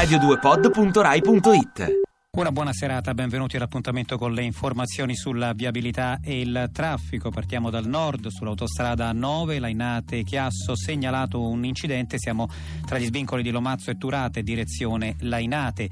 radio2pod.rai.it Una buona serata, benvenuti all'appuntamento con le informazioni sulla viabilità e il traffico. Partiamo dal nord, sull'autostrada 9, Lainate Chiasso, segnalato un incidente, siamo tra gli svincoli di Lomazzo e Turate, direzione Lainate.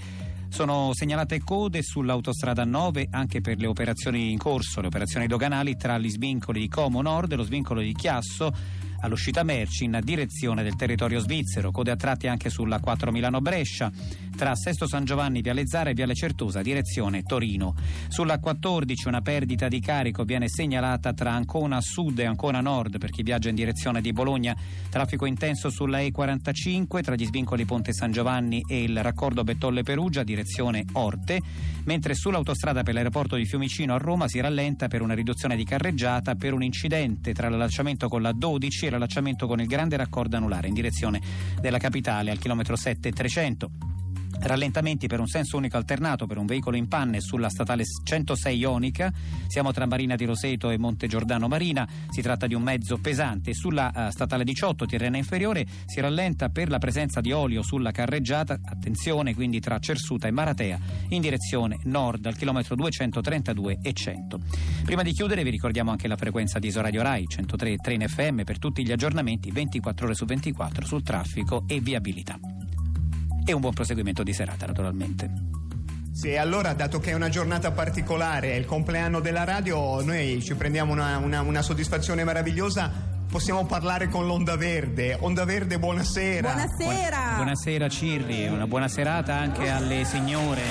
Sono segnalate code sull'autostrada 9 anche per le operazioni in corso, le operazioni doganali tra gli svincoli di Como Nord e lo svincolo di Chiasso all'uscita merci in direzione del territorio svizzero, code a tratti anche sulla 4 Milano-Brescia, tra Sesto San Giovanni, Viale Zara e Viale Certosa, direzione Torino. Sulla 14 una perdita di carico viene segnalata tra Ancona Sud e Ancona Nord per chi viaggia in direzione di Bologna, traffico intenso sulla E45 tra gli svincoli Ponte San Giovanni e il raccordo Bettolle Perugia, direzione Orte, mentre sull'autostrada per l'aeroporto di Fiumicino a Roma si rallenta per una riduzione di carreggiata per un incidente tra l'allacciamento con la 12 e l'allacciamento con il grande raccordo anulare in direzione della capitale al chilometro 7300. Rallentamenti per un senso unico alternato per un veicolo in panne sulla statale 106 Ionica. Siamo tra Marina di Roseto e Monte Giordano Marina. Si tratta di un mezzo pesante. Sulla uh, statale 18 Tirrena Inferiore si rallenta per la presenza di olio sulla carreggiata. Attenzione quindi tra Cersuta e Maratea in direzione nord al chilometro 232 e 100. Prima di chiudere vi ricordiamo anche la frequenza di Isoradio Rai 103 3 in FM per tutti gli aggiornamenti 24 ore su 24 sul traffico e viabilità e un buon proseguimento di serata naturalmente. Sì, allora dato che è una giornata particolare, è il compleanno della radio, noi ci prendiamo una, una, una soddisfazione meravigliosa possiamo parlare con l'Onda Verde. Onda Verde, buonasera. Buonasera. Buonasera Cirri, una buona serata anche alle signore.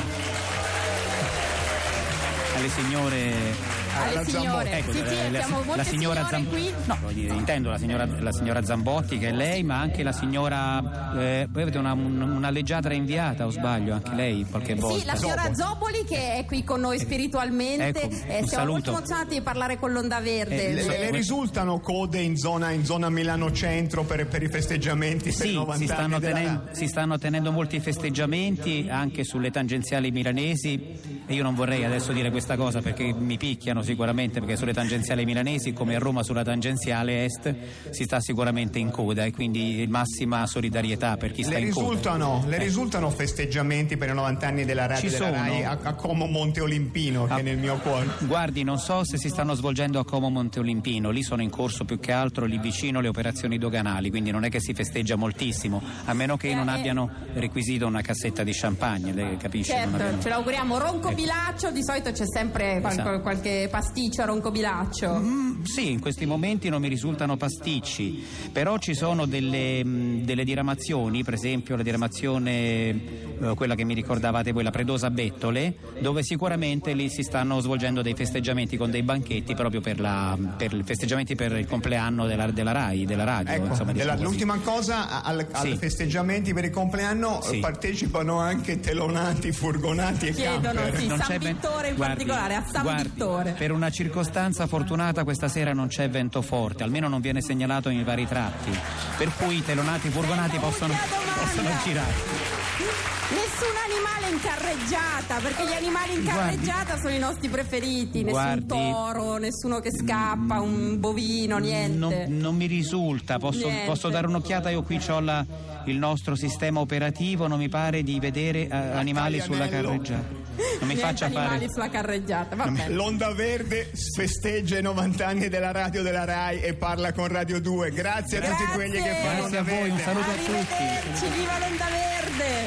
Alle signore alle signore. Ecco, sì, sì, la, abbiamo la, la signora Zambotti. No, intendo la signora, la signora, Zambotti che è lei, ma anche la signora. Eh, voi avete una, una leggiadra inviata, o sbaglio, anche lei qualche volta. Sì, la signora Zoboli che è qui con noi spiritualmente. Ecco, eh, siamo saluto. molto emozionati di parlare con l'Onda Verde. Eh, le, le, risultano code in zona, in zona Milano Centro per, per, i festeggiamenti? Sì, per si stanno, tenendo, si stanno tenendo molti festeggiamenti anche sulle tangenziali milanesi. E io non vorrei adesso dire questa cosa perché mi picchiano sicuramente perché sulle tangenziali milanesi come a Roma sulla tangenziale est si sta sicuramente in coda e quindi massima solidarietà per chi sta le in risultano, coda. Le eh. risultano festeggiamenti per i 90 anni della radio Ci della sono. Rai a, a, Como Monte Olimpino che ah, è nel mio cuore. Guardi, non so se si stanno svolgendo a Como Monte Olimpino, lì sono in corso più che altro lì vicino le operazioni doganali, quindi non è che si festeggia moltissimo, a meno che non eh, abbiano requisito una cassetta di champagne, lei capisce? Certo, abbiamo... ce l'auguriamo. Ronco ecco. Bilaccio, di solito c'è sempre qual- esatto. qualche pasticcio a Ronco Bilaccio? Mm, sì, in questi momenti non mi risultano pasticci, però ci sono delle, mm, delle diramazioni, per esempio la diramazione, eh, quella che mi ricordavate voi, la Predosa Bettole, dove sicuramente lì si stanno svolgendo dei festeggiamenti con dei banchetti proprio per, la, per i festeggiamenti per il compleanno della, della RAI, della radio. Ecco, insomma, della, l'ultima cosa, al, sì. ai festeggiamenti per il compleanno sì. partecipano anche telonati, furgonati e Chiedono, camper. Sì, San Vittore in guardi, particolare, a San guardi, Vittore. Per una circostanza fortunata questa sera non c'è vento forte, almeno non viene segnalato nei vari tratti, per cui i telonati furgonati possono, possono girare. Nessun animale in carreggiata, perché gli animali in carreggiata guardi, sono i nostri preferiti. Nessun guardi, toro, nessuno che scappa, un bovino, niente. Non, non mi risulta, posso, posso, dare un'occhiata, io qui ho la, il nostro sistema operativo, non mi pare di vedere uh, animali sulla carreggiata. Non mi Niente faccia animali fare. sulla carreggiata. Vabbè. L'Onda Verde festeggia i 90 anni della radio della RAI e parla con Radio 2. Grazie, Grazie. a tutti quelli che fanno Grazie a voi, un saluto a tutti. Viva l'Onda Verde!